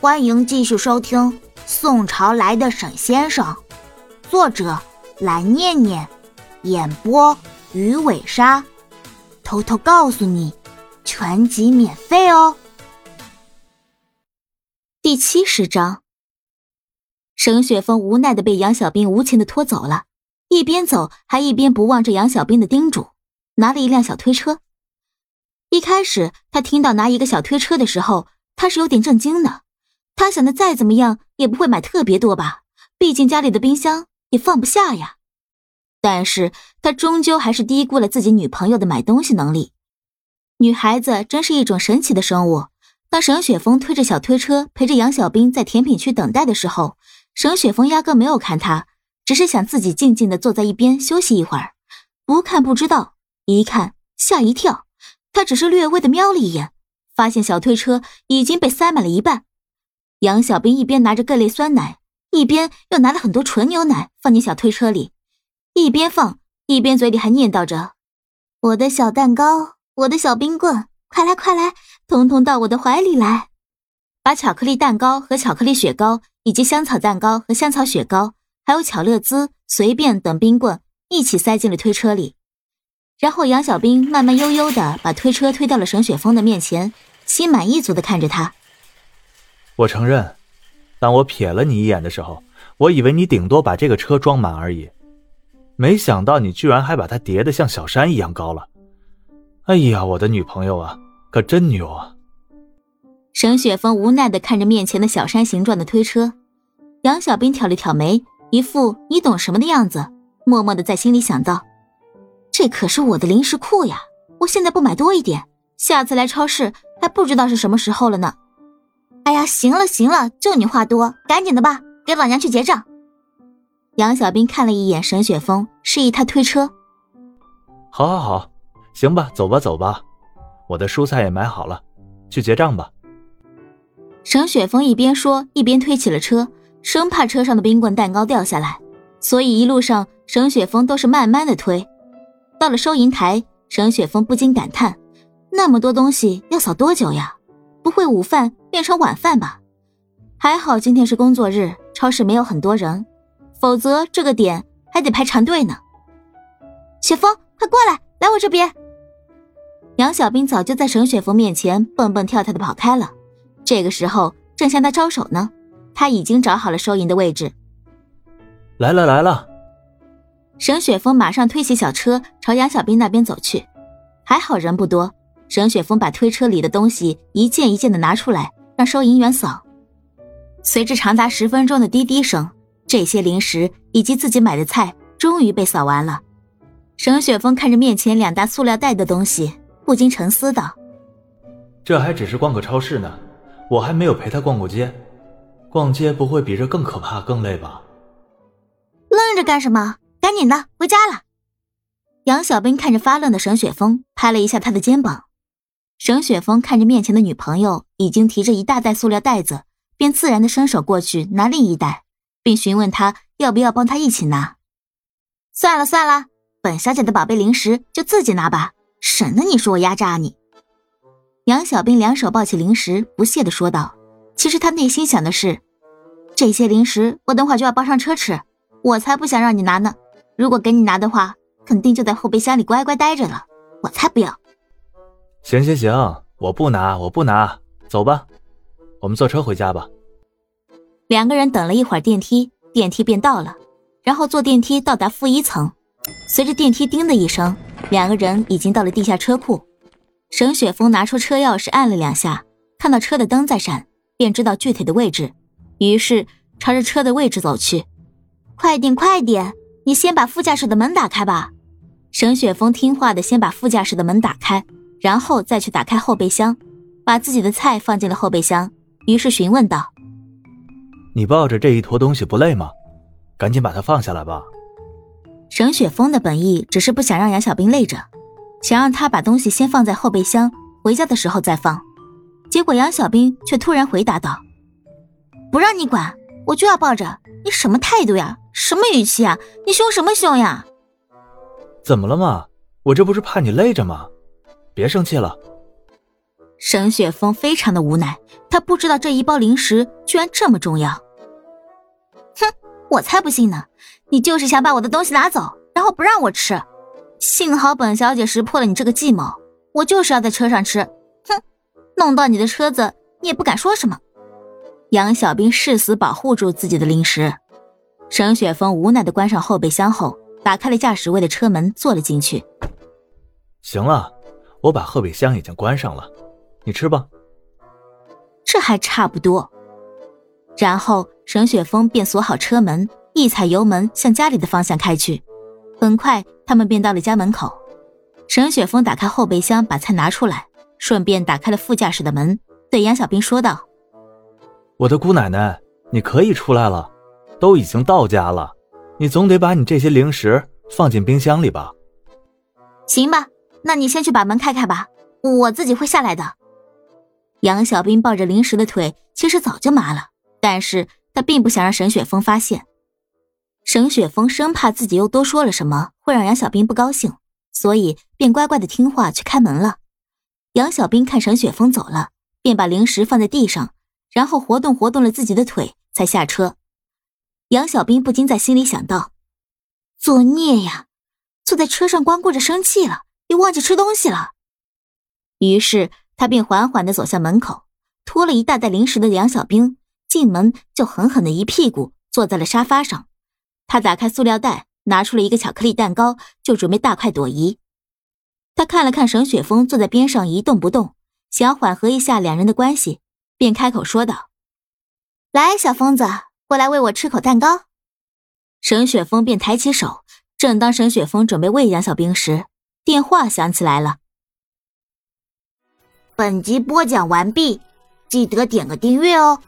欢迎继续收听《宋朝来的沈先生》，作者蓝念念，演播鱼尾鲨。偷偷告诉你，全集免费哦。第七十章，沈雪峰无奈的被杨小兵无情的拖走了，一边走还一边不忘着杨小兵的叮嘱，拿了一辆小推车。一开始他听到拿一个小推车的时候，他是有点震惊的。他想的再怎么样也不会买特别多吧，毕竟家里的冰箱也放不下呀。但是他终究还是低估了自己女朋友的买东西能力。女孩子真是一种神奇的生物。当沈雪峰推着小推车陪着杨小兵在甜品区等待的时候，沈雪峰压根没有看他，只是想自己静静的坐在一边休息一会儿。不看不知道，一看吓一跳。他只是略微的瞄了一眼，发现小推车已经被塞满了一半。杨小兵一边拿着各类酸奶，一边又拿了很多纯牛奶放进小推车里，一边放一边嘴里还念叨着：“我的小蛋糕，我的小冰棍，快来快来，通通到我的怀里来！”把巧克力蛋糕和巧克力雪糕，以及香草蛋糕和香草雪糕，还有巧乐兹、随便等冰棍一起塞进了推车里。然后杨小兵慢慢悠悠的把推车推到了沈雪峰的面前，心满意足的看着他。我承认，当我瞥了你一眼的时候，我以为你顶多把这个车装满而已，没想到你居然还把它叠得像小山一样高了。哎呀，我的女朋友啊，可真牛啊！沈雪峰无奈的看着面前的小山形状的推车，杨小兵挑了挑眉，一副你懂什么的样子，默默的在心里想到：这可是我的零食库呀，我现在不买多一点，下次来超市还不知道是什么时候了呢。哎呀，行了行了，就你话多，赶紧的吧，给老娘去结账。杨小兵看了一眼沈雪峰，示意他推车。好，好，好，行吧，走吧，走吧，我的蔬菜也买好了，去结账吧。沈雪峰一边说，一边推起了车，生怕车上的冰棍蛋糕掉下来，所以一路上沈雪峰都是慢慢的推。到了收银台，沈雪峰不禁感叹：那么多东西要扫多久呀？不会午饭变成晚饭吧？还好今天是工作日，超市没有很多人，否则这个点还得排长队呢。雪峰，快过来，来我这边。杨小兵早就在沈雪峰面前蹦蹦跳跳的跑开了，这个时候正向他招手呢。他已经找好了收银的位置。来了来了。沈雪峰马上推起小车朝杨小兵那边走去，还好人不多。沈雪峰把推车里的东西一件一件的拿出来，让收银员扫。随着长达十分钟的滴滴声，这些零食以及自己买的菜终于被扫完了。沈雪峰看着面前两大塑料袋的东西，不禁沉思道：“这还只是逛个超市呢，我还没有陪他逛过街。逛街不会比这更可怕、更累吧？”愣着干什么？赶紧的，回家了。杨小兵看着发愣的沈雪峰，拍了一下他的肩膀。沈雪峰看着面前的女朋友已经提着一大袋塑料袋子，便自然的伸手过去拿另一袋，并询问他要不要帮他一起拿。算了算了，本小姐的宝贝零食就自己拿吧，省得你说我压榨你。杨小兵两手抱起零食，不屑的说道。其实他内心想的是，这些零食我等会就要抱上车吃，我才不想让你拿呢。如果给你拿的话，肯定就在后备箱里乖乖待着了，我才不要。行行行，我不拿，我不拿，走吧，我们坐车回家吧。两个人等了一会儿电梯，电梯便到了，然后坐电梯到达负一层。随着电梯叮的一声，两个人已经到了地下车库。沈雪峰拿出车钥匙按了两下，看到车的灯在闪，便知道具体的位置，于是朝着车的位置走去。快点，快点，你先把副驾驶的门打开吧。沈雪峰听话的先把副驾驶的门打开。然后再去打开后备箱，把自己的菜放进了后备箱。于是询问道：“你抱着这一坨东西不累吗？赶紧把它放下来吧。”沈雪峰的本意只是不想让杨小兵累着，想让他把东西先放在后备箱，回家的时候再放。结果杨小兵却突然回答道：“不让你管，我就要抱着。你什么态度呀？什么语气啊？你凶什么凶呀？”怎么了嘛？我这不是怕你累着吗？别生气了。沈雪峰非常的无奈，他不知道这一包零食居然这么重要。哼，我才不信呢！你就是想把我的东西拿走，然后不让我吃。幸好本小姐识破了你这个计谋，我就是要在车上吃。哼，弄到你的车子，你也不敢说什么。杨小兵誓死保护住自己的零食。沈雪峰无奈的关上后备箱后，打开了驾驶位的车门，坐了进去。行了，我把后备箱已经关上了。你吃吧，这还差不多。然后沈雪峰便锁好车门，一踩油门向家里的方向开去。很快，他们便到了家门口。沈雪峰打开后备箱，把菜拿出来，顺便打开了副驾驶的门，对杨小兵说道：“我的姑奶奶，你可以出来了，都已经到家了，你总得把你这些零食放进冰箱里吧？”“行吧，那你先去把门开开吧，我自己会下来的。”杨小兵抱着零食的腿其实早就麻了，但是他并不想让沈雪峰发现。沈雪峰生怕自己又多说了什么会让杨小兵不高兴，所以便乖乖的听话去开门了。杨小兵看沈雪峰走了，便把零食放在地上，然后活动活动了自己的腿，才下车。杨小兵不禁在心里想到：作孽呀！坐在车上光顾着生气了，又忘记吃东西了。于是。他便缓缓的走向门口，拖了一大袋零食的杨小兵进门就狠狠的一屁股坐在了沙发上。他打开塑料袋，拿出了一个巧克力蛋糕，就准备大快朵颐。他看了看沈雪峰坐在边上一动不动，想缓和一下两人的关系，便开口说道：“来，小疯子，过来喂我吃口蛋糕。”沈雪峰便抬起手，正当沈雪峰准备喂杨小兵时，电话响起来了。本集播讲完毕，记得点个订阅哦。